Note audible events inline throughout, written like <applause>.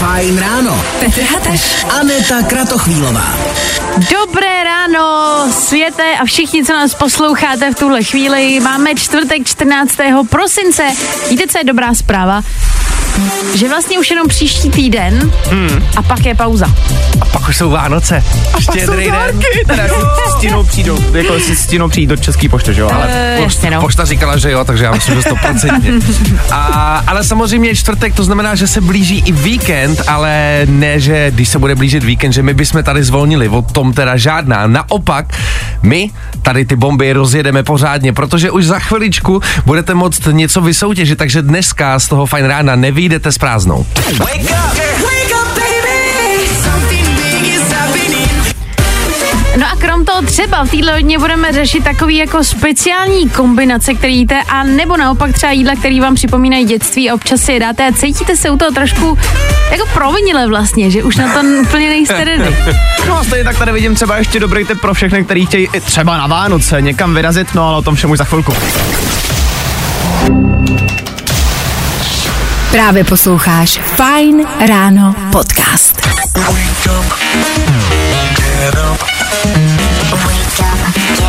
Fajn ráno. Petr Hateš. Aneta Kratochvílová. Dobré ráno, světe a všichni, co nás posloucháte v tuhle chvíli. Máme čtvrtek 14. prosince. Víte, co je dobrá zpráva? Že vlastně už jenom příští týden hmm. a pak je pauza. A pak už jsou Vánoce. Štědrý den. <laughs> Teda si stínou přijdou, jako si stínou přijít do Český pošty, že jo? Ale Eh, jasně no. Pošta říkala, že jo, takže já myslím, že 100%. <laughs> A, ale samozřejmě je čtvrtek, to znamená, že se blíží i víkend, ale ne, že když se bude blížit víkend, že my bychom tady zvolnili, o tom teda žádná. Naopak, my tady ty bomby rozjedeme pořádně, protože už za chviličku budete moct něco vysoutěžit, takže dneska z toho fajn rána nevyjdete s prázdnou. No a krom toho třeba v téhle hodně budeme řešit takový jako speciální kombinace, který jíte, a nebo naopak třeba jídla, který vám připomínají dětství a občas si je dáte a cítíte se u toho trošku jako provinile vlastně, že už na to úplně nejste ready. <laughs> no a stejně tak tady vidím třeba ještě dobrý tip pro všechny, kteří chtějí i třeba na Vánoce někam vyrazit, no ale o tom všem už za chvilku. Právě posloucháš Fajn ráno podcast.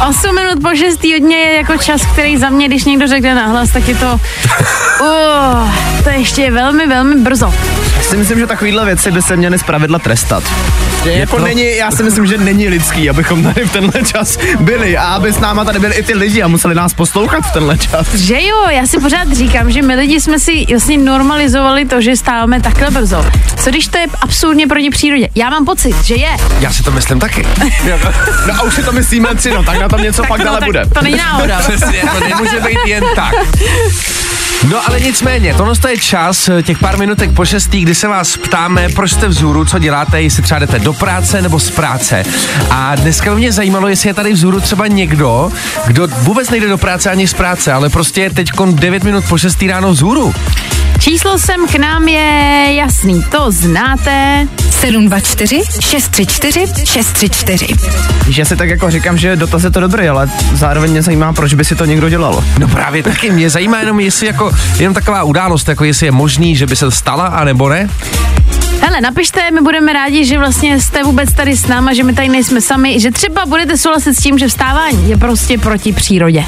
Osm minut po šestý dně je jako čas, který za mě, když někdo řekne nahlas, tak je to... Uh, <laughs> to ještě je velmi, velmi brzo. Já si myslím, že takovýhle věci by se měly zpravidla trestat. Je jako to- není, já si myslím, že není lidský, abychom tady v tenhle čas byli a aby s náma tady byli i ty lidi a museli nás poslouchat v tenhle čas. Že jo, já si pořád říkám, že my lidi jsme si jasně normalizovali to, že stáváme takhle brzo. Co když to je absurdně proti přírodě? Já mám pocit, že je. Já si to myslím taky. <laughs> No a už si to myslíme tři, no tak na tom něco Tak pak no, dále tak bude. To není náhoda. <laughs> Přesně, to nemůže být jen tak. No ale nicméně, tohle je čas, eh, těch pár minutek po šestý, kdy se vás ptáme, proč jste vzhůru, co děláte, jestli třeba jdete do práce nebo z práce. A dneska by mě zajímalo, jestli je tady vzhůru třeba někdo, kdo vůbec nejde do práce ani z práce, ale prostě je teď 9 minut po šestý ráno vzhůru. Číslo sem k nám je jasný, to znáte. 724 634 634. Víš, já si tak jako říkám, že dotaz je to dobrý, ale zároveň mě zajímá, proč by si to někdo dělal. No právě taky, mě zajímá jenom, jestli jako, jenom taková událost, jako jestli je možný, že by se stala, anebo ne. Hele, napište, my budeme rádi, že vlastně jste vůbec tady s náma, že my tady nejsme sami, že třeba budete souhlasit s tím, že vstávání je prostě proti přírodě.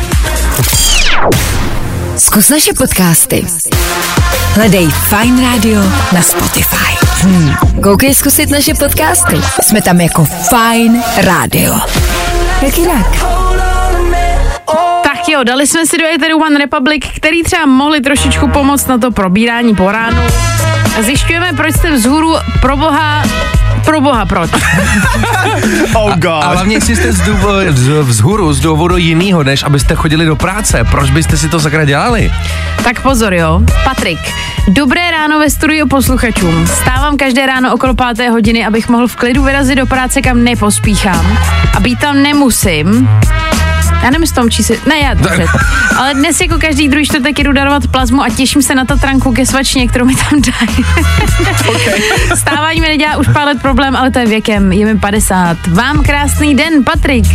Zkus naše podcasty. Hledej Fine Radio na Spotify. Hmm. Koukej zkusit naše podcasty. Jsme tam jako Fine Radio. Jak jinak? Tak jo, dali jsme si do Eteru One Republic, který třeba mohli trošičku pomoct na to probírání po ránu. A zjišťujeme, proč jste vzhůru pro boha, pro boha proč. <laughs> Oh A hlavně, jestli jste z důvodu, z, vzhůru z důvodu jinýho, než abyste chodili do práce, proč byste si to sakra dělali? Tak pozor jo, Patrik. Dobré ráno ve studiu posluchačům. Stávám každé ráno okolo páté hodiny, abych mohl v klidu vyrazit do práce, kam nepospíchám. A být tam nemusím. Já nevím, s tom si... Ne, já dobře. Ale dnes jako každý druhý čtvrtek jdu darovat plazmu a těším se na Tatranku ke svačně, kterou mi tam dají. <laughs> Stávání mi nedělá už pár let problém, ale to je věkem. Je mi 50. Vám krásný den, Patrik.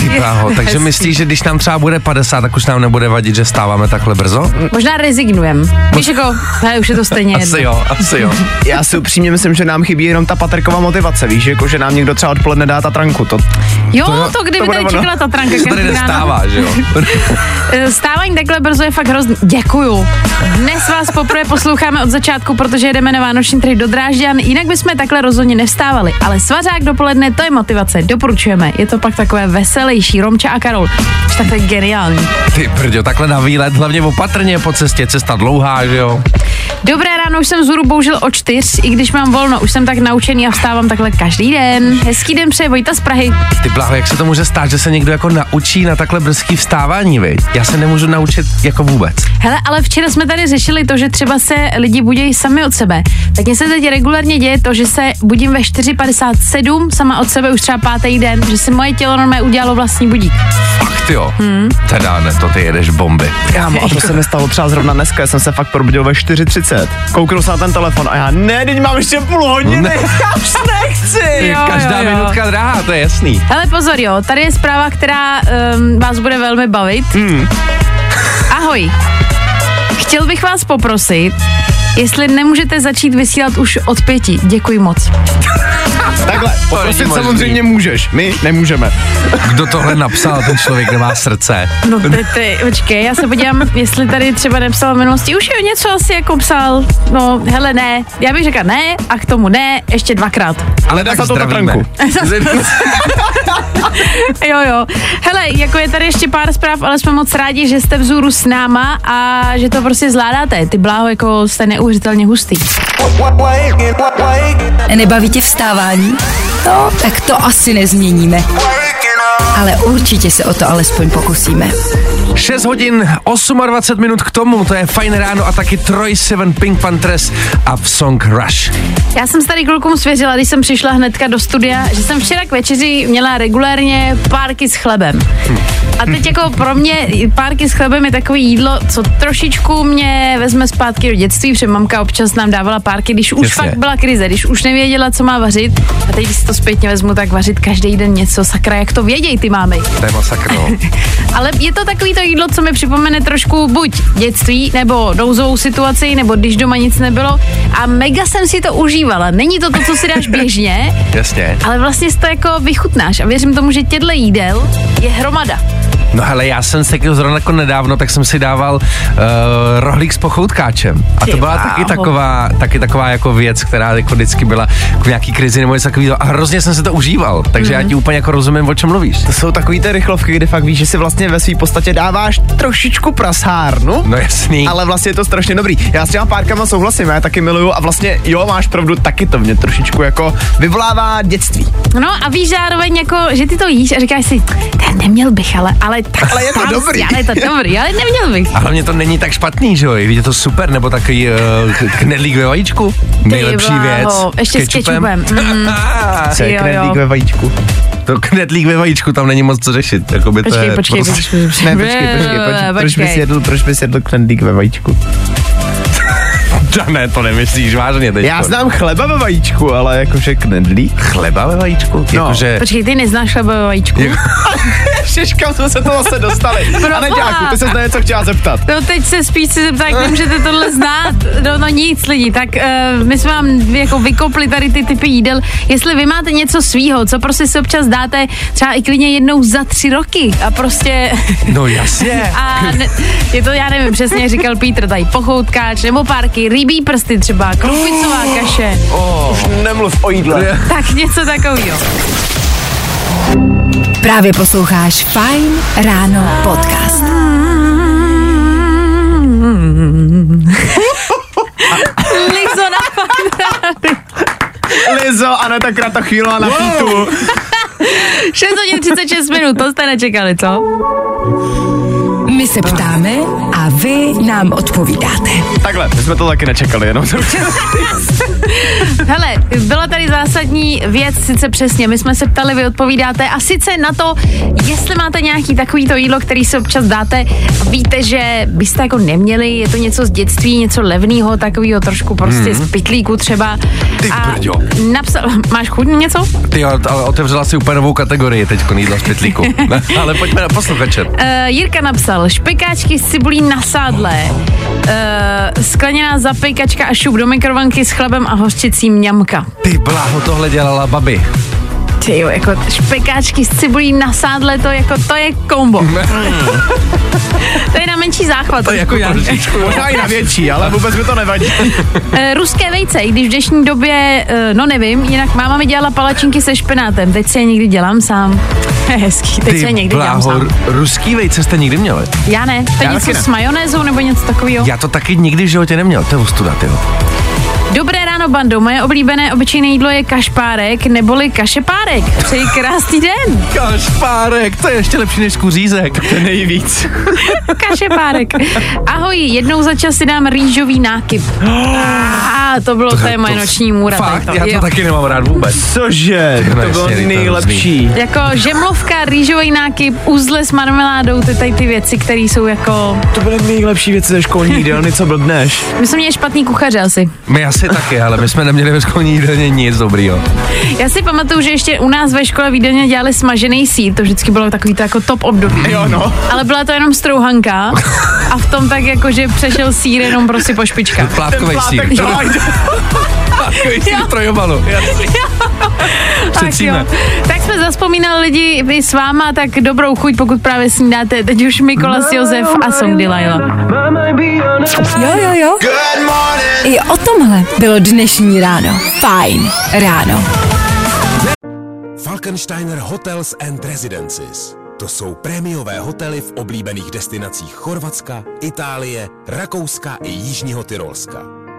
Ty bláho, takže myslíš, že když nám třeba bude 50, tak už nám nebude vadit, že stáváme takhle brzo? Možná rezignujem. Víš jako, hele, už je to stejně jedno. Asi jo, asi jo. Já si upřímně myslím, že nám chybí jenom ta Patrková motivace, víš, jako že nám někdo třeba odpoledne dá ta tranku, to Jo, To- to, kdyby to tady čekala ta tranka Nestává, že jo? <laughs> Eh, Stávání takhle brzo je fakt hrozný. Děkuju. Dnes vás poprvé posloucháme od začátku, protože jedeme na Vánoční trhy do Drážďan, jinak bychom takhle rozhodně nevstávali. Ale svařák dopoledne, to je motivace, doporučujeme. Je to pak takové veselější, Romča a Karol. Tak to je geniální. Ty prďo, takhle na výlet, hlavně opatrně po cestě, cesta dlouhá, že jo? Dobré ráno, už jsem zhůru bohužel o čtyř, i když mám volno, už jsem tak naučený a vstávám takhle každý den. Hezký den přeje Vojta z Prahy. Ty bláho, jak se to může stát, že se někdo jako naučí na takhle brzký vstávání, viď? Já se nemůžu naučit jako vůbec. Hele, ale včera jsme tady řešili to, že třeba se lidi budí sami od sebe. Tak mně se teď regulárně děje to, že se budím ve 4.57 sama od sebe už třeba pátý den, že se moje tělo normálně udělalo vlastní budík. Fakt jo. Hmm. Teda ne, to ty jedeš bomby. Kámo, a to se mi stalo třeba zrovna dneska, já jsem se fakt probudil ve 4.30. Kouknu se na ten telefon a já, ne, teď mám ještě půl hodiny, Ne. <laughs> já už nechci. Jo, Každá jo, jo. minutka drahá, to je jasný. Hele, pozor, jo, tady je zpráva, která um, vás bude velmi bavit. Hmm. Ahoj. Chtěl bych vás poprosit, jestli nemůžete začít vysílat už od pěti. Děkuji moc. Takhle, poprosit samozřejmě můžeš, my nemůžeme. Kdo tohle napsal, ten člověk nemá srdce. No ty, ty, počkej, já se podívám, jestli tady třeba nepsal v minulosti. Už jo, něco asi jako psal. No, hele, ne. Já bych řekla ne a k tomu ne, ještě dvakrát. Ale dá tak za to. Tatranku. <laughs> Jo, jo. Hele, jako je tady ještě pár zpráv, ale jsme moc rádi, že jste vzůru s náma a že to prostě zvládáte. Ty bláho, jako jste neuvěřitelně hustý. Nebaví tě vstávání? No, tak to asi nezměníme. Ale určitě se o to alespoň pokusíme. 6 hodin 28 minut k tomu, to je fajn ráno a taky Troy Seven Pink Panthers a v song Rush. Já jsem se tady klukům svěřila, když jsem přišla hnedka do studia, že jsem včera k večeři měla regulérně párky s chlebem. A teď jako pro mě párky s chlebem je takový jídlo, co trošičku mě vezme zpátky do dětství, protože mamka občas nám dávala párky, když už Jasně. fakt byla krize, když už nevěděla, co má vařit. A teď, když si to zpětně vezmu, tak vařit každý den něco, sakra, jak to vědějí ty mámy. To je masakr, no. <laughs> Ale je to takový to jídlo, co mi připomene trošku buď dětství, nebo nouzovou situaci, nebo když doma nic nebylo. A mega jsem si to užívala. Není to to, co si dáš běžně, <laughs> Jasně. ale vlastně si to jako vychutnáš. A věřím tomu, že těchto jídel je hromada. No hele, já jsem se zrovna jako nedávno, tak jsem si dával uh, rohlík s pochoutkáčem. A to byla taky taková, taky taková jako věc, která jako vždycky byla v nějaký krizi nebo něco takového. A hrozně jsem se to užíval. Takže Mhm. já ti úplně jako rozumím, o čem mluvíš. To jsou takový ty rychlovky, kdy fakt víš, že si vlastně ve své podstatě dáváš trošičku prasárnu. No jasný. Ale vlastně je to strašně dobrý. Já s těma párkama souhlasím, já taky miluju a vlastně jo, máš pravdu, taky to mě trošičku jako vyvolává dětství. No a víš zároveň jako, že ty to jíš a říkáš si, "Ten neměl bych, ale, ale, tak, Ale je to tam- dobrý. Ale je to dobrý, ale neměl bych. A hlavně to není tak špatný, že jo? Je to super, nebo takový uh, knedlík ve vajíčku. Nejlepší věc. ještě s kečupem. <laughs> Mm. Co je knedlík ve vajíčku? to knedlík ve vajíčku, tam není moc co řešit. Jakoby to Počkej, je počkej, prostě... počkej, počkej. Ne, počkej, počkej, počkej. <laughs> Proč bys počkej. jedl, proč bys jedl knedlík ve vajíčku? <laughs> ne, to nemyslíš vážně teď. Já znám chleba ve vajíčku, ale jakože knedlík? Chleba ve vajíčku? No. Jakože... Počkej, ty neznáš chleba ve vajíčku? Ježiš, <laughs> kam jsme se to zase dostali? <laughs> Proboha. A neďáku, ty se na něco chtěla zeptat. No teď se spíš si zeptat, jak nemůžete tohle znát. No, no nic lidi, tak uh, my jsme vám jako vykopli tady ty typy jídel. Jestli vy máte něco svýho, co prostě si občas dáte třeba i klidně jednou za tři roky a prostě... No jasně. A ne, je to, já nevím přesně, říkal Pítr, tady pochoutkáč nebo párky, rybí prsty třeba, krupicová kaše, Nemluv o jídle. tak něco takového. Právě posloucháš Fine Ráno podcast. Lizo na Lizo, Aneta Kratochvílová na pítu. 6 <laughs> hodin 36 minut, to jste nečekali, co? My se ptáme a vy nám odpovídáte. Takhle, my jsme to taky nečekali, jenom to <laughs> Hele, byla tady zásadní věc, sice přesně, my jsme se ptali, vy odpovídáte a sice na to, jestli máte nějaký takovýto jídlo, který si občas dáte a víte, že byste jako neměli, je to něco z dětství, něco levného, takového trošku prostě z pitlíku třeba. Ty a brďo. napsal, máš chuť něco? Ty jo, ale otevřela si úplně novou kategorii teď jídla z pytlíku. <laughs> ale pojďme na posluchače. Uh, Jirka napsal, špekáčky s cibulí na sádle, uh, skleněná zapejkačka a šup do mikrovlnky s chlebem a hořčicím mňamka. Ty bláho, tohle dělala babi. Ty jo, jako špekáčky s cibulí na sádle, to jako, to je kombo. <laughs> to je na menší záchvat. To je jako já. Možná i na <laughs> větší, ale vůbec mi to nevadí. Eh, Ruské vejce, i když v dnešní době, eh, no nevím, jinak máma mi dělala palačinky se špenátem, teď se je někdy dělám sám. <laughs> Hezký, teď se je někdy dělám bláho, sám. ruský vejce jste nikdy měli? Já ne, to je něco ne. s majonézou nebo něco takového. Já to taky nikdy v životě neměl, to je ostuda. Dobré ráno, bando. Moje oblíbené obyčejné jídlo je kašpárek neboli kašepárek. Přeji krásný den. Kašpárek, to je ještě lepší než kuřízek. To je nejvíc. <laughs> Kašepárek. Ahoj, jednou za čas si dám rýžový nákyp. <gasps> A to bylo, to, je moje noční můra. Fakt, tady já to jo. taky nemám rád vůbec. Cože? No, To bylo jasně, to nejlepší. Jako žemlovka, rýžový nákyp, uzle s marmeládou, ty tady ty věci, které jsou jako... To byly nejlepší věci ze školní jídelny, co blbneš. My jsme měli špatný kuchaře asi. My asi taky, ale my jsme neměli ve školní jídelně nic dobrýho. Já si pamatuju, že ještě u nás ve škole výdelně dělali smažený sír, to vždycky bylo takový to jako top období. Jo, no. Ale byla to jenom strouhanka a v tom tak jako, že přešel sír jenom prostě po špičkách. Plátkový sír. Plátek, jo. Plátkový sír Jo. trojobalu. Tak Přecíme. jo. Tak jsme zaspomínali lidi i s váma, tak dobrou chuť, pokud právě snídáte. Teď už Mikolas Josef a Song Delilah. Jo, jo, jo. I o tomhle bylo dnešní ráno. Fajn ráno. Falkensteiner Hotels and Residences. To jsou prémiové hotely v oblíbených destinacích Chorvatska, Itálie, Rakouska i Jižního Tyrolska.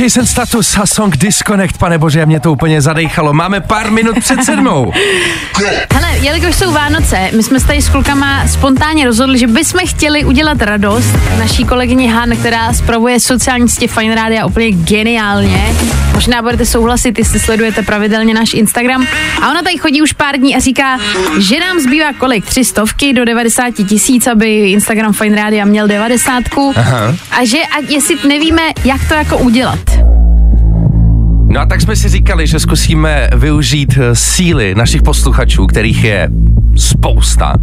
Jason Status a song Disconnect, pane bože, mě to úplně zadejchalo. Máme pár minut před sedmou. <laughs> Hele, jelikož jsou Vánoce, my jsme se tady s klukama spontánně rozhodli, že bychom chtěli udělat radost naší kolegyni Han, která spravuje sociální sítě Fine Rádia úplně geniálně. Možná budete souhlasit, jestli sledujete pravidelně náš Instagram. A ona tady chodí už pár dní a říká, že nám zbývá kolik? Tři stovky do 90 tisíc, aby Instagram Fine Rádia měl 90. A že a jestli nevíme, jak to jako udělat. No a tak jsme si říkali, že zkusíme využít eh, síly našich posluchačů, kterých je spousta.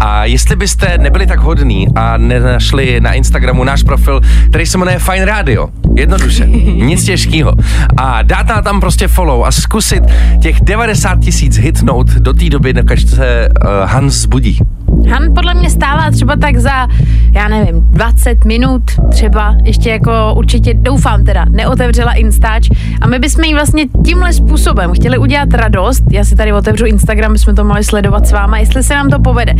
A jestli byste nebyli tak hodní a nenašli na Instagramu náš profil, který se jmenuje Fine Radio, jednoduše, <laughs> nic těžkého. A dát nám tam prostě follow a zkusit těch 90 tisíc hitnout do té doby, než se uh, Hans zbudí. Han podle mě stává třeba tak za, já nevím, 20 minut třeba, ještě jako určitě, doufám teda, neotevřela Instač a my bychom jí vlastně tímhle způsobem chtěli udělat radost, já si tady otevřu Instagram, bychom to mohli sledovat s váma, jestli se nám to povede.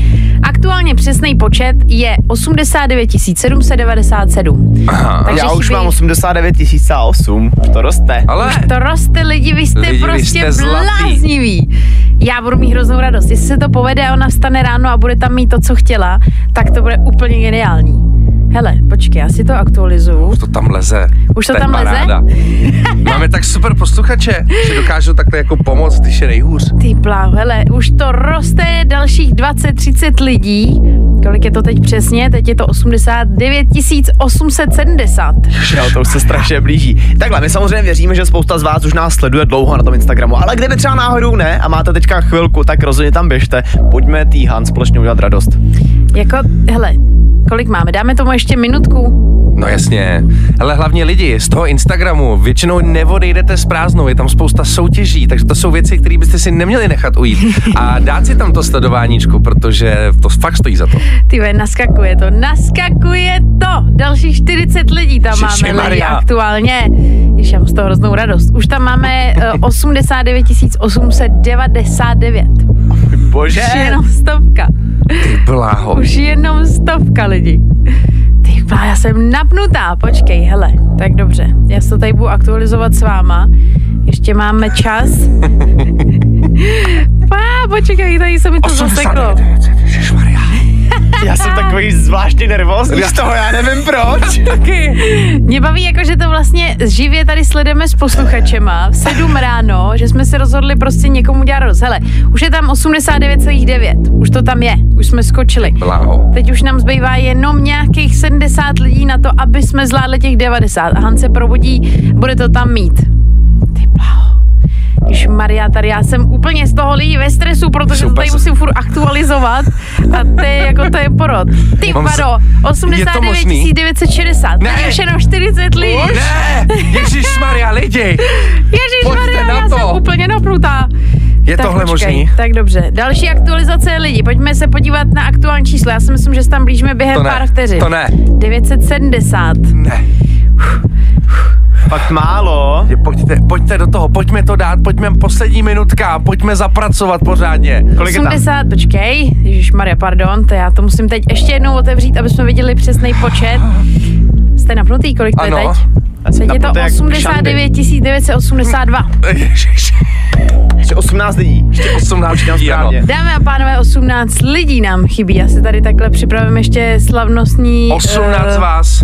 Aktuálně přesný počet je 89 797. Aha. Takže Já už chybí- mám 89 008, to roste. Ale To roste lidi, vy jste Lidi, vy prostě jste zlatý. blázniví. Já budu mít hroznou radost. Jestli se to povede a ona vstane ráno a bude tam mít to, co chtěla, tak to bude úplně geniální. Hele, počkej, já si to aktualizuju. to tam leze. Už to tam leze? <laughs> Máme tak super posluchače, že dokážou takhle jako pomoct, když je nejhůř. Ty pláv, hele, už to roste dalších 20-30 lidí. Kolik je to teď přesně? Teď je to 89 870. Jo, to už se strašně blíží. Takhle, my samozřejmě věříme, že spousta z vás už nás sleduje dlouho na tom Instagramu, ale kdyby třeba náhodou ne a máte teďka chvilku, tak rozhodně tam běžte. Pojďme týhan společně udělat radost. Jako, hele, kolik máme? Dáme tomu ještě minutku? No jasně, ale hlavně lidi z toho Instagramu většinou neodejdete s prázdnou, je tam spousta soutěží, takže to jsou věci, které byste si neměli nechat ujít. A dát si tam to sledováníčku, protože to fakt stojí za to. Ty ve, naskakuje to, naskakuje to. Dalších 40 lidí tam máme lidi aktuálně. Jež já mám z toho hroznou radost. Už tam máme uh, 89 899. Bože, Už jenom stovka. Ty bláho. Už jenom stovka lidí. Blá, já jsem napnutá. Počkej, hele. Tak dobře, já se tady budu aktualizovat s váma. Ještě máme čas. <laughs> Pá, počkej, tady se mi to zaseklo. Já jsem takový zvláštní nervózní z toho, já nevím proč. <laughs> Taky. Mě baví jako, že to vlastně živě tady sledujeme s posluchačema v 7 ráno, že jsme se rozhodli prostě někomu dělat radost. Hele, už je tam 89,9. Už to tam je. Už jsme skočili. Bláho. Teď už nám zbývá jenom nějakých 70 lidí na to, aby jsme zvládli těch 90. A Han se probudí, bude to tam mít. Ty bláho. Když Maria, tady já jsem úplně z toho lidí ve stresu, protože to tady musím furt aktualizovat a to je jako to je porod. Ty vado, Je to 89 možný? 960, Ne. už jenom 40 lidí. Ne, Ježišmarja, lidi, Ježíš Maria, já to. jsem úplně napnutá. je Tak tohle počkej, možný? Tak dobře. Další aktualizace lidi. Pojďme se podívat na aktuální číslo. Já si myslím, že se tam blížíme během To ne, pár vteřin. to ne. 970. Ne. Fakt málo. Je, Pojďte, pojďte do toho, pojďme to dát, pojďme poslední minutka, pojďme zapracovat pořádně. Kolik je tam? 80, počkej, Ježíš Maria, pardon, to já to musím teď ještě jednou otevřít, aby jsme viděli přesný počet. Jste napnutý, kolik to Ano. je teď? Teď je to Napote jak 89 982. Ježiš, Ještě 18 lidí. Ještě 18 lidí, ano. správně. Dámy a pánové, 18 lidí nám chybí. Já si tady takhle připravím ještě slavnostní... 18 eh, vás.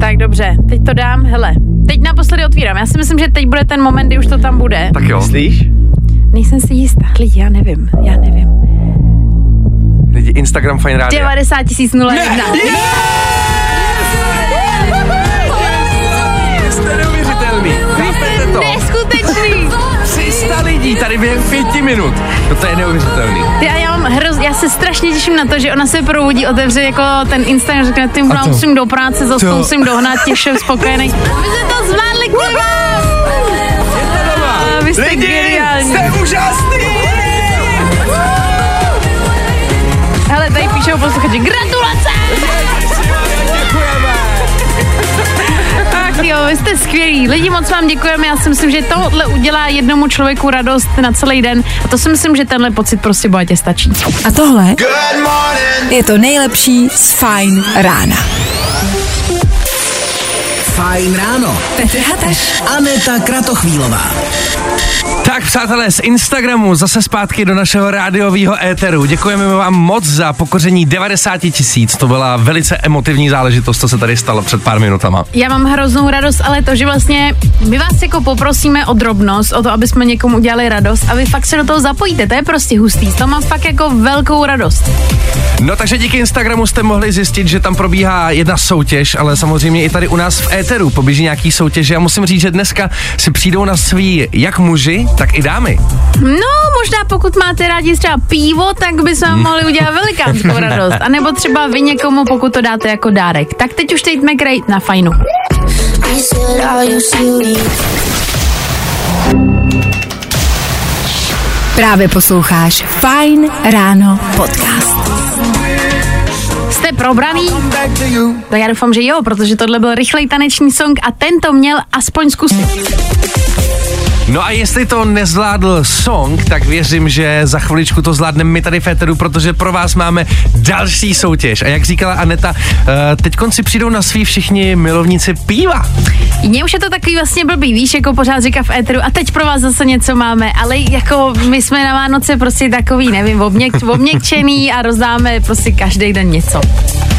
Tak dobře, teď to dám, hele. Teď naposledy otvírám. Já si myslím, že teď bude ten moment, kdy už to tam bude. Tak jo, Myslíš? Nejsem si jistá. Lidi, já nevím, já nevím. lidi, Instagram Fine Radio. 90 tisíc 01. Jste neuvěřitelný. Chápete to? Neskutečný! 300 lidí tady během pěti minut. No to je neuvěřitelný. Ty a já mám hroz, já se strašně těším na to, že ona se probudí, otevře jako ten Instagram, řekne, ty to- musím do práce, zase to- musím dohnat, těším spokojený. Vy jste to zvládli, kurva! A Vy jste geniální. jste úžasný! Hele, tady píšou posluchači, gratulace! Jo, vy jste skvělí. Lidi, moc vám děkujeme. Já si myslím, že tohle udělá jednomu člověku radost na celý den. A to si myslím, že tenhle pocit prostě bohatě stačí. A tohle je to nejlepší z Fine rána. Fajn ráno. Petr Hateš. Aneta Kratochvílová. Tak přátelé, z Instagramu zase zpátky do našeho rádiového éteru. Děkujeme vám moc za pokoření 90 tisíc. To byla velice emotivní záležitost, co se tady stalo před pár minutama. Já mám hroznou radost, ale to, že vlastně my vás jako poprosíme o drobnost, o to, aby jsme někomu udělali radost a vy fakt se do toho zapojíte, to je prostě hustý. To mám fakt jako velkou radost. No takže díky Instagramu jste mohli zjistit, že tam probíhá jedna soutěž, ale samozřejmě i tady u nás v éteru poběží nějaký soutěže a musím říct, že dneska si přijdou na svý jak muži, tak i dámy. No, možná pokud máte rádi třeba pivo, tak by se vám mohli udělat velikánskou <laughs> radost. A nebo třeba vy někomu, pokud to dáte jako dárek. Tak teď už teď McRae na fajnu. Právě posloucháš Fine ráno podcast. Jste probraný? Tak já doufám, že jo, protože tohle byl rychlej taneční song a tento měl aspoň zkusit. No a jestli to nezvládl song, tak věřím, že za chviličku to zvládneme my tady v éteru, protože pro vás máme další soutěž. A jak říkala Aneta, teď si přijdou na svý všichni milovníci piva. Mně už je to takový vlastně blbý, víš, jako pořád říká v éteru a teď pro vás zase něco máme, ale jako my jsme na Vánoce prostě takový, nevím, obměk, obměkčený a rozdáme prostě každý den něco.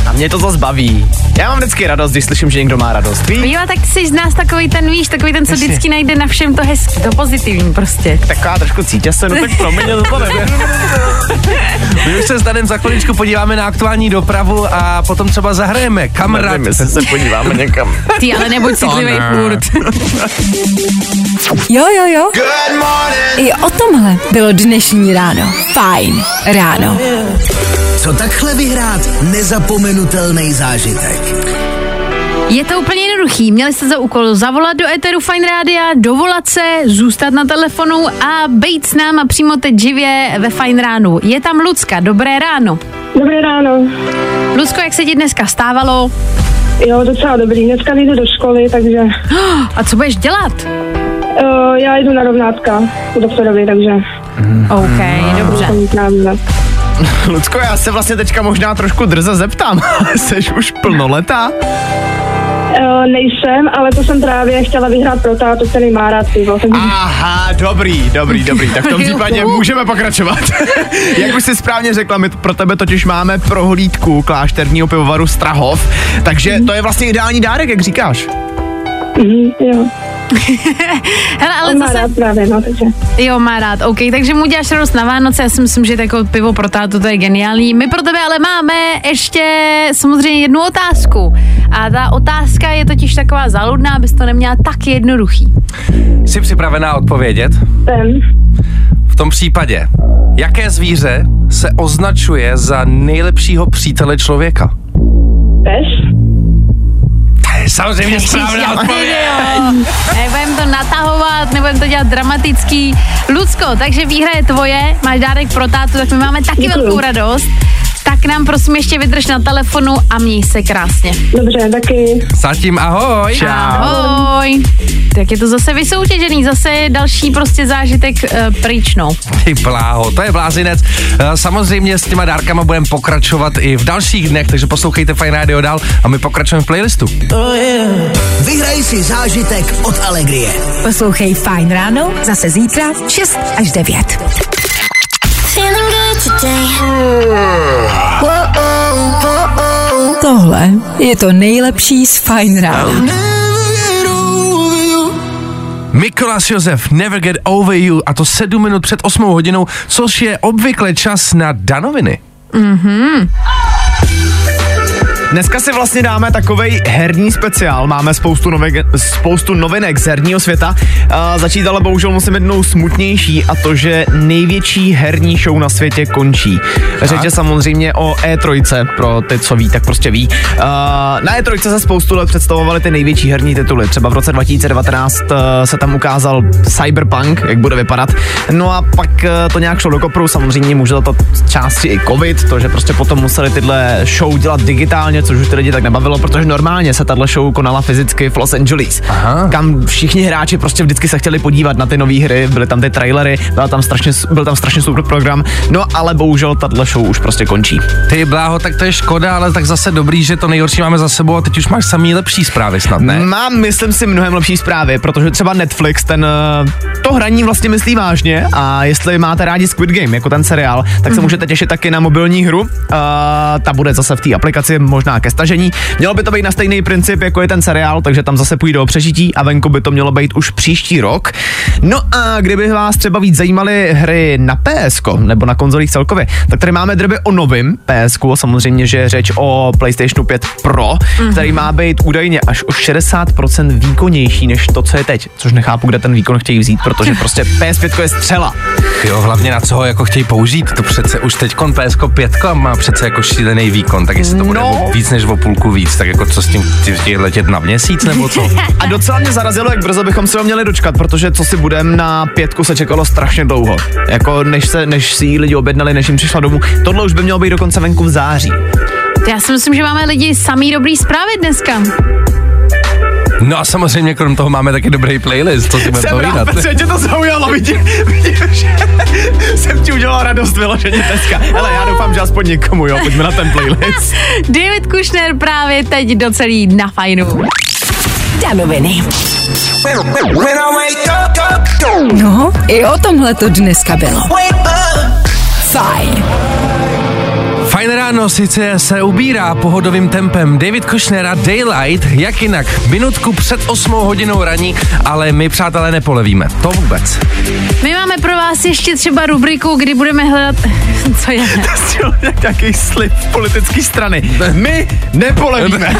A mě to zase baví. Já mám vždycky radost, když slyším, že někdo má radost. Víš? Jo, tak jsi z nás takový ten, víš, takový ten, co vždycky najde na všem to hezký, to pozitivní prostě. Taková trošku cítě se, no tak pro mě to nevím. <laughs> My už se s Danem za chviličku podíváme na aktuální dopravu a potom třeba zahrajeme. Kamarád. Nevím, jestli se podíváme někam. Ty ale nebuď citlivý ne. furt. <laughs> Jo, jo, jo. I o tomhle bylo dnešní ráno. Fajn ráno. Co takhle vyhrát nezapomenutelný zážitek? Je to úplně jednoduchý. Měli jste za úkol zavolat do Eteru Fine Rádia, dovolat se, zůstat na telefonu a být s náma přímo teď živě ve Fine ránu. Je tam Lucka, dobré ráno. Dobré ráno. Lucko, jak se ti dneska stávalo? Jo, docela dobrý. Dneska jdu do školy, takže <gasps> A co budeš dělat? uh, já jdu na rovnátka u doktorovi, takže OK, dobře. <laughs> Lucko, já se vlastně teďka možná trošku drze zeptám. <laughs> Jseš už plnoletá? Uh, nejsem, ale to jsem právě chtěla vyhrát pro tátu, který má rád pivo. Aha, dobrý, dobrý, dobrý. Tak v tom <laughs> případě můžeme pokračovat. <laughs> Jak už jsi správně řekla, my pro tebe totiž máme prohlídku klášterního pivovaru Strahov, takže to je vlastně ideální dárek, jak říkáš. mhm, jo. <laughs> Hele, ale On má zase... rád právě, no, takže. Jo, má rád, OK, takže mu děláš radost na Vánoce, já si myslím, že jako pivo pro tátu to je geniální. My pro tebe ale máme ještě samozřejmě jednu otázku. A ta otázka je totiž taková zaludná, abys to neměla tak jednoduchý. Jsi připravená odpovědět? Ten. V tom případě, jaké zvíře se označuje za nejlepšího přítele člověka? Pes. Je samozřejmě správná odpověď. <laughs> Nebudem to natahovat, nebudem to dělat dramatický. Lucko, takže výhra je tvoje, máš dárek pro tátu, tak my máme taky Děkuju. velkou radost. Tak nám prosím ještě vydrž na telefonu a měj se krásně. Dobře, taky. Zatím ahoj. Čau. Ahoj. Tak je to zase vysoutěžený, zase další prostě zážitek uh, pryčnou. Ty bláho, to je blázinec. Eh, Samozřejmě s těma dárkama budeme pokračovat i v dalších dnech, takže poslouchejte Fine Radio dál a my pokračujeme v playlistu. Vyhraj si zážitek od Allegrie. Poslouchej Fajn ráno zase zítra v 6 až 9. Tohle je to nejlepší z Fajn rána. Mikolas Josef, Never Get Over You a to sedm minut před 8 hodinou, což je obvykle čas na danoviny. Dneska si vlastně dáme takovej herní speciál. Máme spoustu, novek, spoustu novinek z herního světa. A začít ale bohužel musím jednou smutnější a to, že největší herní show na světě končí. Řeč je samozřejmě o E3, pro ty, co ví, tak prostě ví. A na E3 se spoustu let představovaly ty největší herní tituly. Třeba v roce 2019 eh, se tam ukázal Cyberpunk, jak bude vypadat. No a pak eh, to nějak šlo do kopru, samozřejmě může za to části i covid, to, že prostě potom museli tyhle show dělat digitálně, což už ty lidi tak nebavilo, protože normálně se tahle show konala fyzicky v Los Angeles, Aha. kam všichni hráči prostě vždycky se chtěli podívat na ty nové hry, byly tam ty trailery, byl tam strašně, byl tam strašně super program, no ale bohužel tahle show už prostě končí. Ty bláho, tak to je škoda, ale tak zase dobrý, že to nejhorší máme za sebou a teď už máš samý lepší zprávy snad, ne? Mám, myslím si, mnohem lepší zprávy, protože třeba Netflix ten eh, to hraní vlastně myslí vážně a jestli máte rádi Squid Game, jako ten seriál, tak se můžete těšit taky na mobilní hru. Uh, ta bude zase v té aplikaci možná ke stažení. Mělo by to být na stejný princip, jako je ten seriál, takže tam zase půjde o přežití a venku by to mělo být už příští rok. No a kdyby vás třeba víc zajímaly hry na PS nebo na konzolích celkově, tak tady máme drby o novém PS, samozřejmě, že je řeč o PlayStation 5 Pro, který má být údajně až o 60% výkonnější než to, co je teď, což nechápu, kde ten výkon chtějí vzít, protože <laughs> prostě PS5 je střela. Jo, hlavně na co ho jako chtějí použít, to přece už teď PSK 5 má přece jako šílený výkon, tak jestli to bude No. Víc než o půlku víc, tak jako co s tím ty chtějí letět na měsíc nebo co? <laughs> A docela mě zarazilo, jak brzo bychom se ho měli dočkat, protože co si budem na pětku se čekalo strašně dlouho. Jako než, se, než si ji lidi objednali, než jim přišla domů. Tohle už by mělo být dokonce venku v září. Já si myslím, že máme lidi samý dobrý zprávy dneska. No a samozřejmě krom toho máme taky dobrý playlist, co si budeme Jsem rád, povídat. protože tě to zaujalo, vidím, vidím, že <laughs> jsem ti udělal radost vyloženě dneska. Ale já doufám, že aspoň někomu, jo, pojďme na ten playlist. <laughs> David Kushner právě teď do celý na fajnu. Danoviny. No, i o tomhle to dneska bylo. Fajn. Ráno sice se ubírá pohodovým tempem David Kushner a Daylight, jak jinak, minutku před 8 hodinou raní, ale my přátelé nepolevíme, to vůbec. My máme pro vás ještě třeba rubriku, kdy budeme hledat... <laughs> Co je? <laughs> Chtěl nějaký slib politické strany. My nepolevíme. <laughs>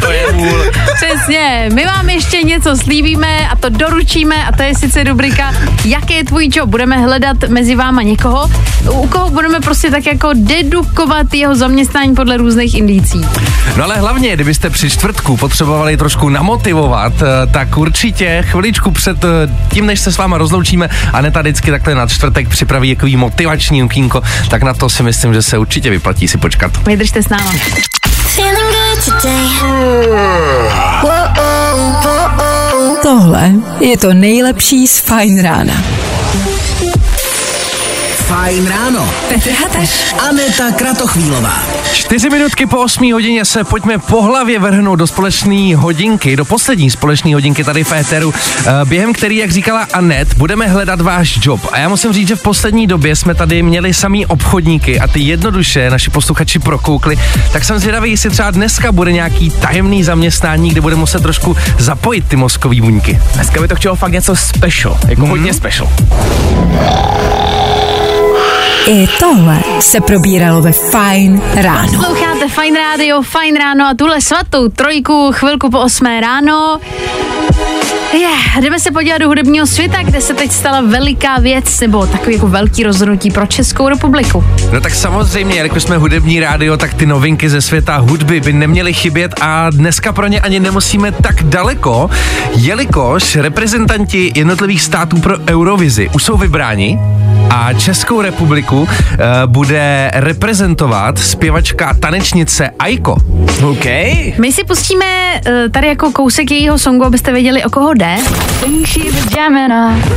To je vůl. Přesně, my vám ještě něco slíbíme a to doručíme a to je sice rubrika Jaký je tvůj job? Budeme hledat mezi váma někoho, u koho budeme prostě tak jako dedukovat jeho zaměstnání podle různých indicí. No ale hlavně, kdybyste při čtvrtku potřebovali trošku namotivovat, eh, tak určitě chviličku před eh, tím, než se s váma rozloučíme, Aneta vždycky takhle na čtvrtek připraví takový motivační okýnko, tak na to si myslím, že se určitě vyplatí si počkat. Vydržte s náma. Oh. Tohle je to nejlepší z Fajn rána. Fajn ráno. Petr Hataš. Aneta Kratochvílová. Čtyři minutky po 8 hodině se pojďme po hlavě vrhnout do společné hodinky, do poslední společné hodinky tady v éteru, eh, během který, jak říkala Anet, budeme hledat váš job. A já musím říct, že v poslední době jsme tady měli samý obchodníky a ty jednoduše naši posluchači prokoukli, tak jsem zvědavý, jestli třeba dneska bude nějaký tajemný zaměstnání, kde bude muset trošku zapojit ty mozkový buňky. Dneska by to chtělo fakt něco special, jako hodně special. I tohle se probíralo ve Fajn ráno. Posloucháte Fine Radio, Fine Ráno a tuhle svatou trojku chvilku po 8 ráno. Je, jdeme se podívat do hudebního světa, kde se teď stala veliká věc, nebo takový jako velký rozhodnutí pro Českou republiku. No tak samozřejmě, jelikož jsme hudební rádio, tak ty novinky ze světa hudby by neměly chybět a dneska pro ně ani nemusíme tak daleko, jelikož reprezentanti jednotlivých států pro Eurovizi už jsou vybráni a Českou republiku uh, bude reprezentovat zpěvačka a tanečnice Aiko. OK. My si pustíme uh, tady jako kousek jejího songu, abyste věděli, o koho jde. She's a Gemini.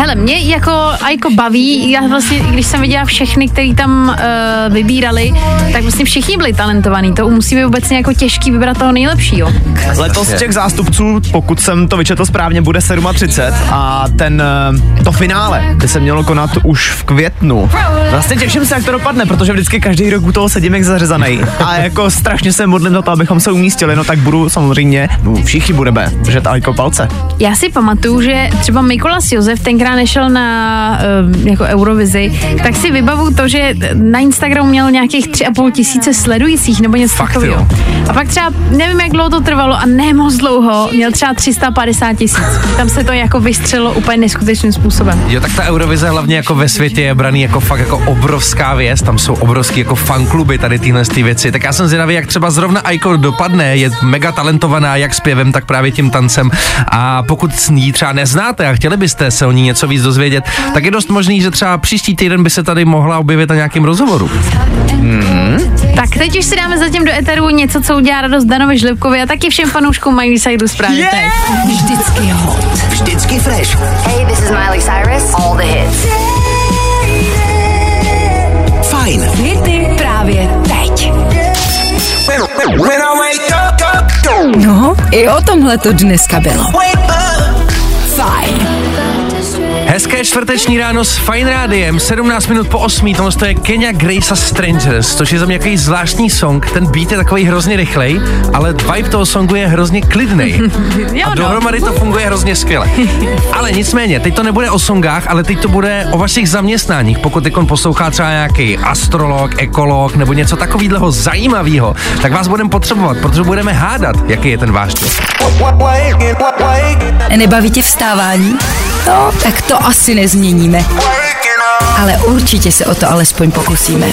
Hele, mě jako Aiko baví, já vlastně, i když jsem viděla všechny, který tam uh, vybírali, tak vlastně všichni byli talentovaní. To musí být vůbec jako těžký vybrat toho nejlepšího. Letos z těch zástupců, pokud jsem to vyčetl správně, bude 37 a ten, eh, to finále by se mělo konat už v květnu. Vlastně těším se, jak to dopadne, protože vždycky každý rok u toho sedím jak zařezaný. A jako strašně se modlím za to, abychom se umístili, no tak budu samozřejmě, no všichni budeme držet Aiko palce. Já si pamatuju, že třeba Mikolas Josef tenkrát nešel na uh, jako Eurovizi, tak si vybavu to, že na Instagramu měl nějakých tři a půl tisíce sledujících nebo něco takového. A pak třeba, nevím jak dlouho to trvalo a ne moc dlouho, měl třeba 350 tisíc. Tam se to jako vystřelo úplně neskutečným způsobem. Jo, tak ta Eurovize hlavně jako ve světě je braný jako fakt jako obrovská věc, tam jsou obrovský jako fankluby tady tyhle ty věci, tak já jsem zvědavý, jak třeba zrovna Aiko dopadne, je mega talentovaná jak zpěvem, tak právě tím tancem a pokud ji třeba neznáte a chtěli byste se o ní něco víc dozvědět, tak je dost možný, že třeba příští týden by se tady mohla objevit na nějakém rozhovoru. Tak teď už si dáme zatím do eteru něco, co udělá radost Danovi Žlivkovi a taky všem fanouškům mají Sideu správně Yeah! teď. Vždycky hot, vždycky fresh. Hey, this is Miley Cyrus. All the hits. Fajn. Hity právě teď. No, i o tomhle to dneska bylo. Fajn. Hezké čtvrteční ráno s Fine Rádiem, 17 minut po 8. Tohle to je Kenya Grace a Strangers, což je za mě nějaký zvláštní song. Ten beat je takový hrozně rychlej, ale vibe toho songu je hrozně klidnej. <laughs> Jo, A no. dohromady to funguje hrozně skvěle. <laughs> Ale nicméně, teď to nebude o songách, ale teď to bude o vašich zaměstnáních. Pokud teď poslouchá třeba nějaký astrolog, ekolog nebo něco takového zajímavého, tak vás budeme potřebovat, protože budeme hádat, jaký je ten váš job. Nebaví tě vstávání? No, tak to asi nezměníme. Ale určitě se o to alespoň pokusíme.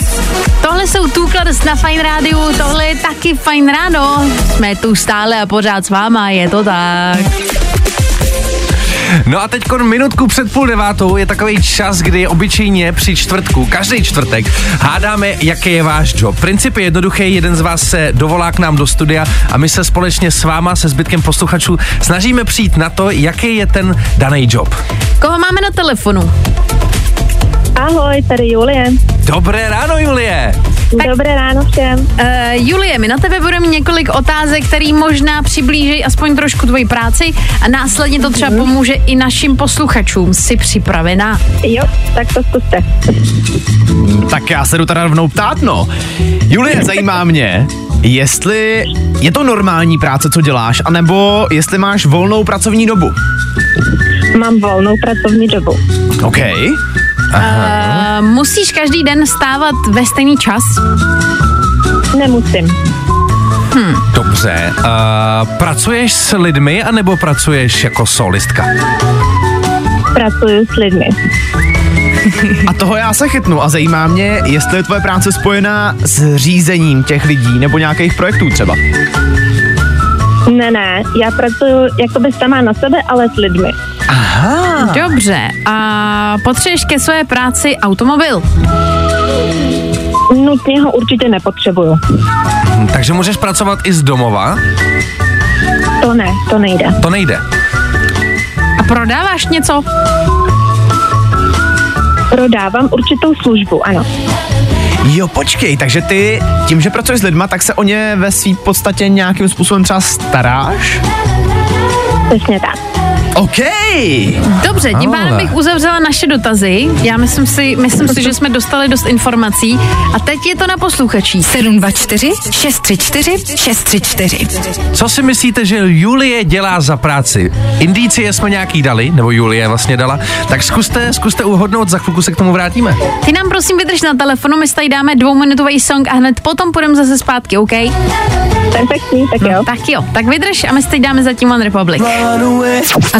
Tohle jsou Tukladest na Fine Rádiu, tohle je taky Fine Ráno. Jsme tu stále a pořád s váma, je to tak. No a teď minutku před půl devátou je takový čas, kdy obyčejně při čtvrtku, každý čtvrtek, hádáme, jaký je váš job. Princip je jednoduchý, jeden z vás se dovolá k nám do studia a my se společně s váma, se zbytkem posluchačů, snažíme přijít na to, jaký je ten daný job. Koho máme na telefonu? Ahoj, tady Julie. Dobré ráno, Julie. Tak- Dobré ráno všem. Uh, Julie, my na tebe budeme mít několik otázek, který možná přiblíží aspoň trošku tvoji práci a následně to třeba pomůže i našim posluchačům. Jsi připravená? Jo, tak to zkuste. Tak já se jdu teda rovnou ptát, no. Julie, zajímá mě, jestli je to normální práce, co děláš, anebo jestli máš volnou pracovní dobu. Mám volnou pracovní dobu. OK. Uh, musíš každý den stávat ve stejný čas? Nemusím. Dobře. Uh, pracuješ s lidmi, anebo pracuješ jako solistka? Pracuju s lidmi. A toho já se chytnu a zajímá mě, jestli je tvoje práce spojená s řízením těch lidí nebo nějakých projektů třeba. Ne, ne, já pracuju jakoby sama na sebe, ale s lidmi. Aha. Dobře. A potřebuješ ke své práci automobil? Nutně ho určitě nepotřebuju. Hm, Takže můžeš pracovat i z domova? To ne, to nejde. To nejde. A prodáváš něco? Prodávám určitou službu, ano. Jo, počkej, takže ty tím, že pracuješ s lidma, tak se o ně ve svý podstatě nějakým způsobem třeba staráš? Přesně tak. OK. Dobře, tím pádem bych uzavřela naše dotazy. Já myslím si, myslím si, že jsme dostali dost informací. A teď je to na posluchačích. 724 634 634. Co si myslíte, že Julie dělá za práci? Indicie jsme nějaký dali, nebo Julie vlastně dala, tak zkuste, zkuste uhodnout, za chvilku se k tomu vrátíme. Ty nám prosím vydrž na telefonu, my si tady dáme dvouminutový song a hned potom půjdeme zase zpátky, OK? Perfektní, tak jo. Tak jo, tak vydrž a my si teď dáme zatím One Republic. A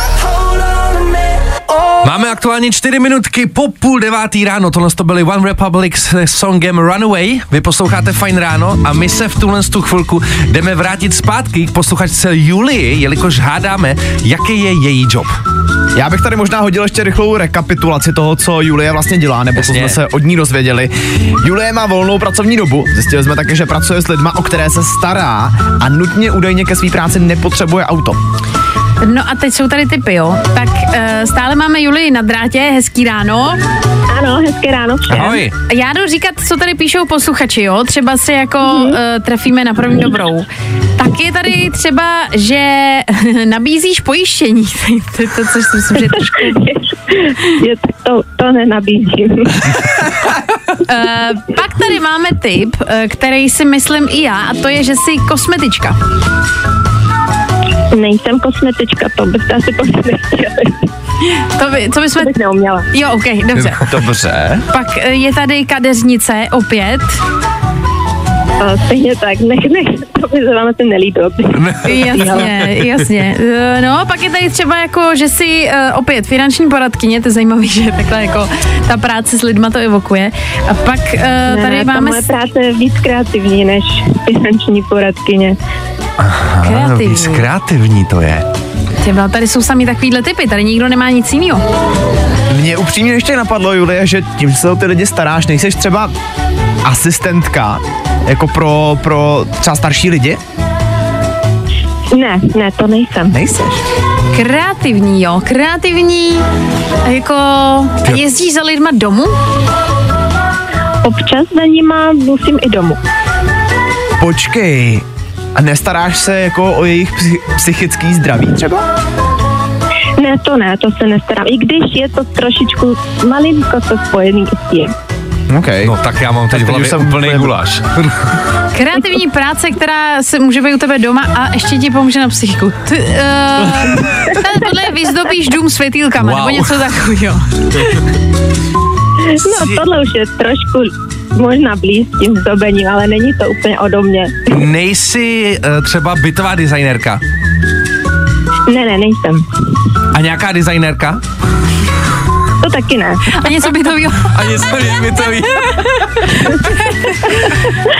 Máme aktuálně 4 minutky po půl devátý ráno. Tohle to byly One Republic s songem Runaway. Vy posloucháte Fajn ráno a my se v tuhle tu chvilku jdeme vrátit zpátky k posluchačce Julii, jelikož hádáme, jaký je její job. Já bych tady možná hodil ještě rychlou rekapitulaci toho, co Julie vlastně dělá, nebo co Jasně. jsme se od ní dozvěděli. Julie má volnou pracovní dobu, zjistili jsme také, že pracuje s lidma, o které se stará a nutně údajně ke své práci nepotřebuje auto. No a teď jsou tady typy, jo. Tak uh, stále máme Julii na drátě, hezký ráno. Ano, hezké ráno všem. Ahoj. Já jdu říkat, co tady píšou posluchači, jo. Třeba si jako uh, trefíme na první dobrou. Tak je tady třeba, že <laughs> nabízíš pojištění. <laughs> to, je to, což si myslím, že je trošku... <laughs> Je, to, to nenabízím. Uh, pak tady máme tip, který si myslím i já, a to je, že jsi kosmetička. Nejsem kosmetička, to byste asi po mně nechtěli. To, by, co bychom... To bych neuměla. Jo, ok, dobře. Dobře. Pak eh, je tady kadeřnice opět. Stejně tak, nech, nech, to by se vám asi nelíbilo. Jasně, jasně. Eh, No, pak je tady třeba jako, že si uh, opět finanční poradkyně, to je zajímavé, <laughs> že takhle jako ta práce s lidma to evokuje. A pak uh, Ne, tady ta máme moje práce je víc kreativní než finanční poradkyně. Ano, kreativní. víc kreativní to je. Třeba tady jsou sami takovýhle typy, tady nikdo nemá nic jiného. Mně upřímně ještě napadlo, Julie, že tím se o ty lidi staráš, nejseš třeba asistentka, jako pro, pro třeba starší lidi? Ne, ne, to nejsem. Nejseš. Kreativní, jo, kreativní, a jako a jezdíš za lidma domů? Občas za nima musím i domů. Počkej, a nestaráš se jako o jejich psy- psychický zdraví třeba? Ne, to ne, to se nestarám. I když je to trošičku malinko to spojený s tím. OK. No tak já mám teď v teď hlavě už jsem úplný úplně- guláš. <laughs> Kreativní práce, která se může být u tebe doma a ještě ti pomůže na psychiku. Ty, uh, podle vyzdobíš dům světýlkama, Wow. nebo něco takového. No, tohle už je trošku možná blíž s tím zdobením, ale není to úplně ode mě. Nejsi uh, třeba bytová designérka? Ne, ne, nejsem. A nějaká designérka? Taky ne. A něco by to bylo. A něco bytový.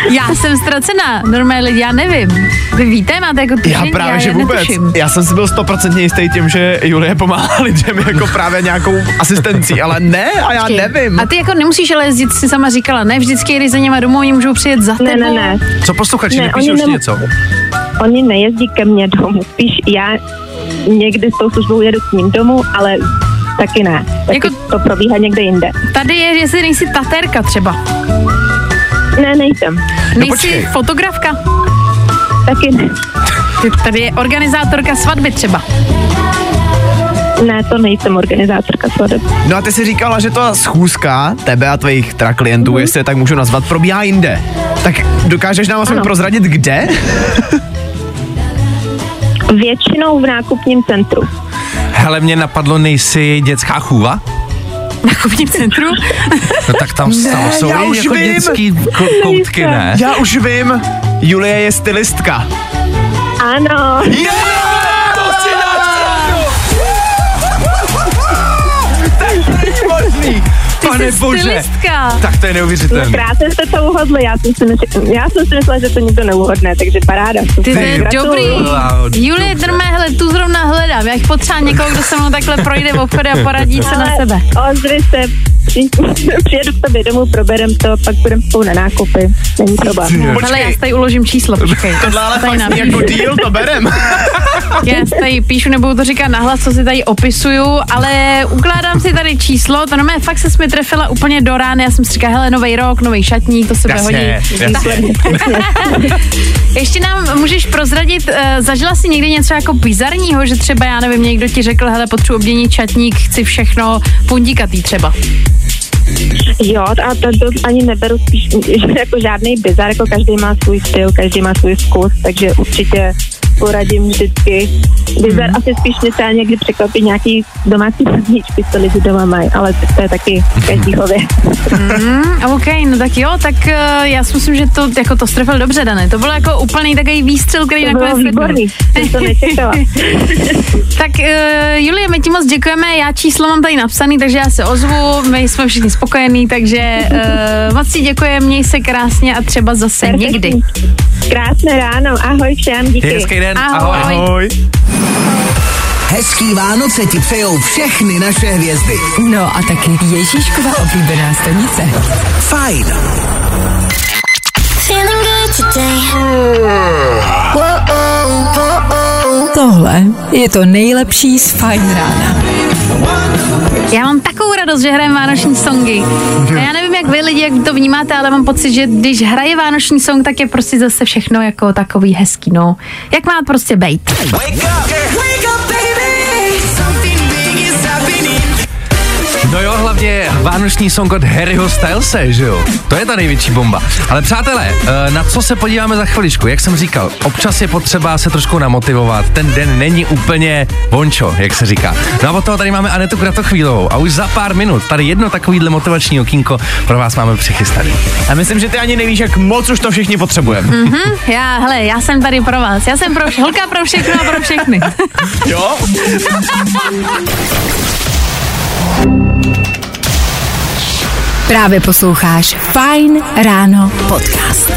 Já jsem ztracená, normálně lidi, já nevím. Vy víte, máte jako tušení? Já právě, že já vůbec. netuším. Já jsem si byl stoprocentně jistý tím, že Julie pomáhá lidem jako právě nějakou asistencí, ale ne a já nevím. A ty jako nemusíš ale jezdit, si sama říkala, ne vždycky jeli za něma domů, oni můžou přijet za Ne, tebou. ne, ne. Co posluchači, Ne, oni ještě nem- něco? Oni nejezdí ke mně domů, spíš já někdy s tou službou jedu k ním domů, ale taky ne. Taky Jako- to probíhá někde jinde. Tady je, jestli nejsi tatérka třeba. Ne, nejsem. Nejsi počkej. fotografka. Taky ne. Ty- Tady je organizátorka svatby třeba. Ne, to nejsem organizátorka svateb. No a ty si říkala, že ta schůzka tebe a tvých teda klientů, jestli je tak můžu nazvat, probíhá jinde. Tak dokážeš nám aspoň prozradit, kde? Většinou v nákupním centru. Hele, mě napadlo, nejsi dětská chůva? <laughs> Na kupním centru. No tak tam, tam jsou já už jako vím. dětský ko- koutky, ne? Já už vím, Julie je stylistka. Ano, To Pane bože, Stylistka. tak to je neuvěřitelné. krásně jste to uhodli, já jsem si, mysl, já jsem si myslela, že to nikdo neuhodne, takže paráda. Ty to je dobrý. Julie Drmé, hele, tu zrovna hledám. Já jich potřeba někoho, kdo se mnou takhle projde v obchodě a poradí se na sebe. Ozvi se, při, <laughs> přijedu k tobě domů, proberem to, pak budeme spolu na nákupy. Není problém. Hele, já si tady uložím číslo, počkej. <laughs> Tohle ale Tady fakt jako deal, to berem. <laughs> Já si tady píšu, nebudu to říkat nahlas, co si tady opisuju, ale ukládám si tady číslo, to normálně fakt se mi trefila úplně do rány, já jsem si říkala, hele, nový rok, nový šatník, to se bude hodit. Jasně, jasně. <laughs> Ještě nám můžeš prozradit, uh, zažila jsi někdy něco jako bizarního, že třeba, já nevím, někdo ti řekl, hele, potřebuji obměnit šatník, chci všechno pundíkatý třeba. Jo, a to, to ani neberu spíš že jako žádný bizar, jako každý má svůj styl, každý má svůj vkus, takže určitě poradím vždycky Bizar asi spíš mě třeba někdy překvapí nějaký domácí pevničky, co lidi doma mají, ale to je taky každýho věc. Mm, OK, no tak jo, tak uh, já si myslím, že to jako to strefil dobře, Dane. To bylo jako úplný takový výstřel, který To bylo nakonec výborný, jsem to nečekala. <laughs> Tak uh, Julie, my ti moc děkujeme, já číslo mám tady napsaný, takže já se ozvu, my jsme všichni spokojení, takže uh, moc ti děkujeme, měj se krásně a třeba zase někdy. Krásné ráno, ahoj všem, díky. Hezký den, Ahoj. ahoj. Ahoj. Hezký Vánoce ti přejou všechny naše hvězdy. No a taky Ježíškova oblíbená stanice. Fajn. Feeling good today. Whoa, oh, whoa, oh. Tohle je to nejlepší z Fajn rána. Já mám takovou radost, že hrajeme vánoční songy. A já nevím, jak vy lidi, jak to vnímáte, ale mám pocit, že když hraje vánoční song, tak je prostě zase všechno jako takový hezký, no. Jak má prostě bejt. No jo, hlavně vánoční song od Harryho Stylese, že jo? To je ta největší bomba. Ale přátelé, eh, na co se podíváme za chviličku? Jak jsem říkal, občas je potřeba se trošku namotivovat. Ten den není úplně vončo, jak se říká. No a od toho tady máme Anetu Kratochvílovou a už za pár minut tady jedno takovýhle motivační okýnko pro vás máme přichystaný. A myslím, že ty ani nevíš, jak moc už to všichni potřebujeme. Hm, já, hele, já jsem tady pro vás. Já jsem pro vše, holka pro všechno a pro všechny. Jo? <laughs> Právě posloucháš Fajn ráno podcast.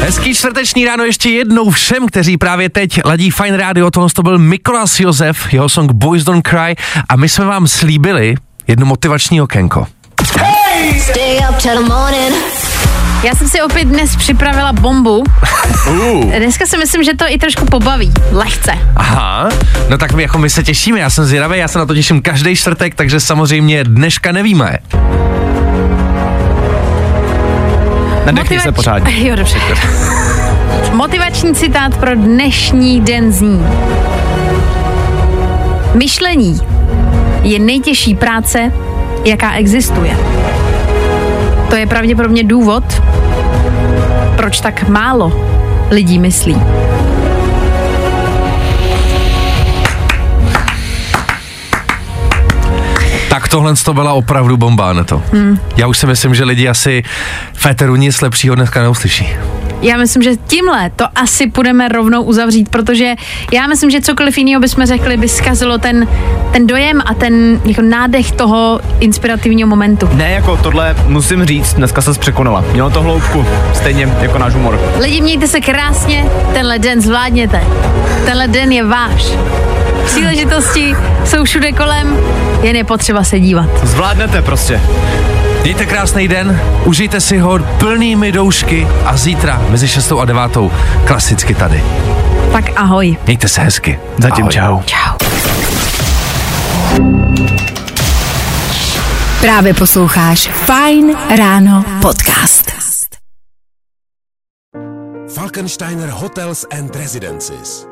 Hezký čtvrteční ráno ještě jednou všem, kteří právě teď ladí Fine Radio. Tohle to byl Mikolas Josef, jeho song Boys Don't Cry a my jsme vám slíbili jedno motivační okénko. Stay up till the morning. Já jsem si opět dnes připravila bombu. <laughs> Dneska si myslím, že to i trošku pobaví. Lehce. Aha, no tak my, jako my se těšíme, já jsem zvědavý, já se na to těším každý čtvrtek, takže samozřejmě dneška nevíme. Nadechni se pořádně. <laughs> Jo, dobře. Motivační citát pro dnešní den zní. Myšlení je nejtěžší práce, jaká existuje. To je pravděpodobně důvod, proč tak málo lidí myslí. Tak tohle to byla opravdu bomba, ne to. Hmm. Já už si myslím, že lidi asi v éteru nic lepšího dneska neuslyší. Já myslím, že tímhle to asi půjdeme rovnou uzavřít, protože já myslím, že cokoliv jiného bychom řekli, by zkazilo ten, ten dojem a ten jako nádech toho inspirativního momentu. Ne, jako tohle musím říct, dneska se překonala. Mělo to hloubku, stejně jako náš humor. Lidi, mějte se krásně, tenhle den zvládněte. Tenhle den je váš. Příležitosti jsou všude kolem, jen je potřeba se dívat. Zvládnete prostě. Mějte krásný den, užijte si ho plnými doušky a zítra mezi 6 a 9 klasicky tady. Tak ahoj. Mějte se hezky. Zatím Ahoj. čau. Čau. Právě posloucháš Fajn ráno podcast. Falkensteiner Hotels and Residences.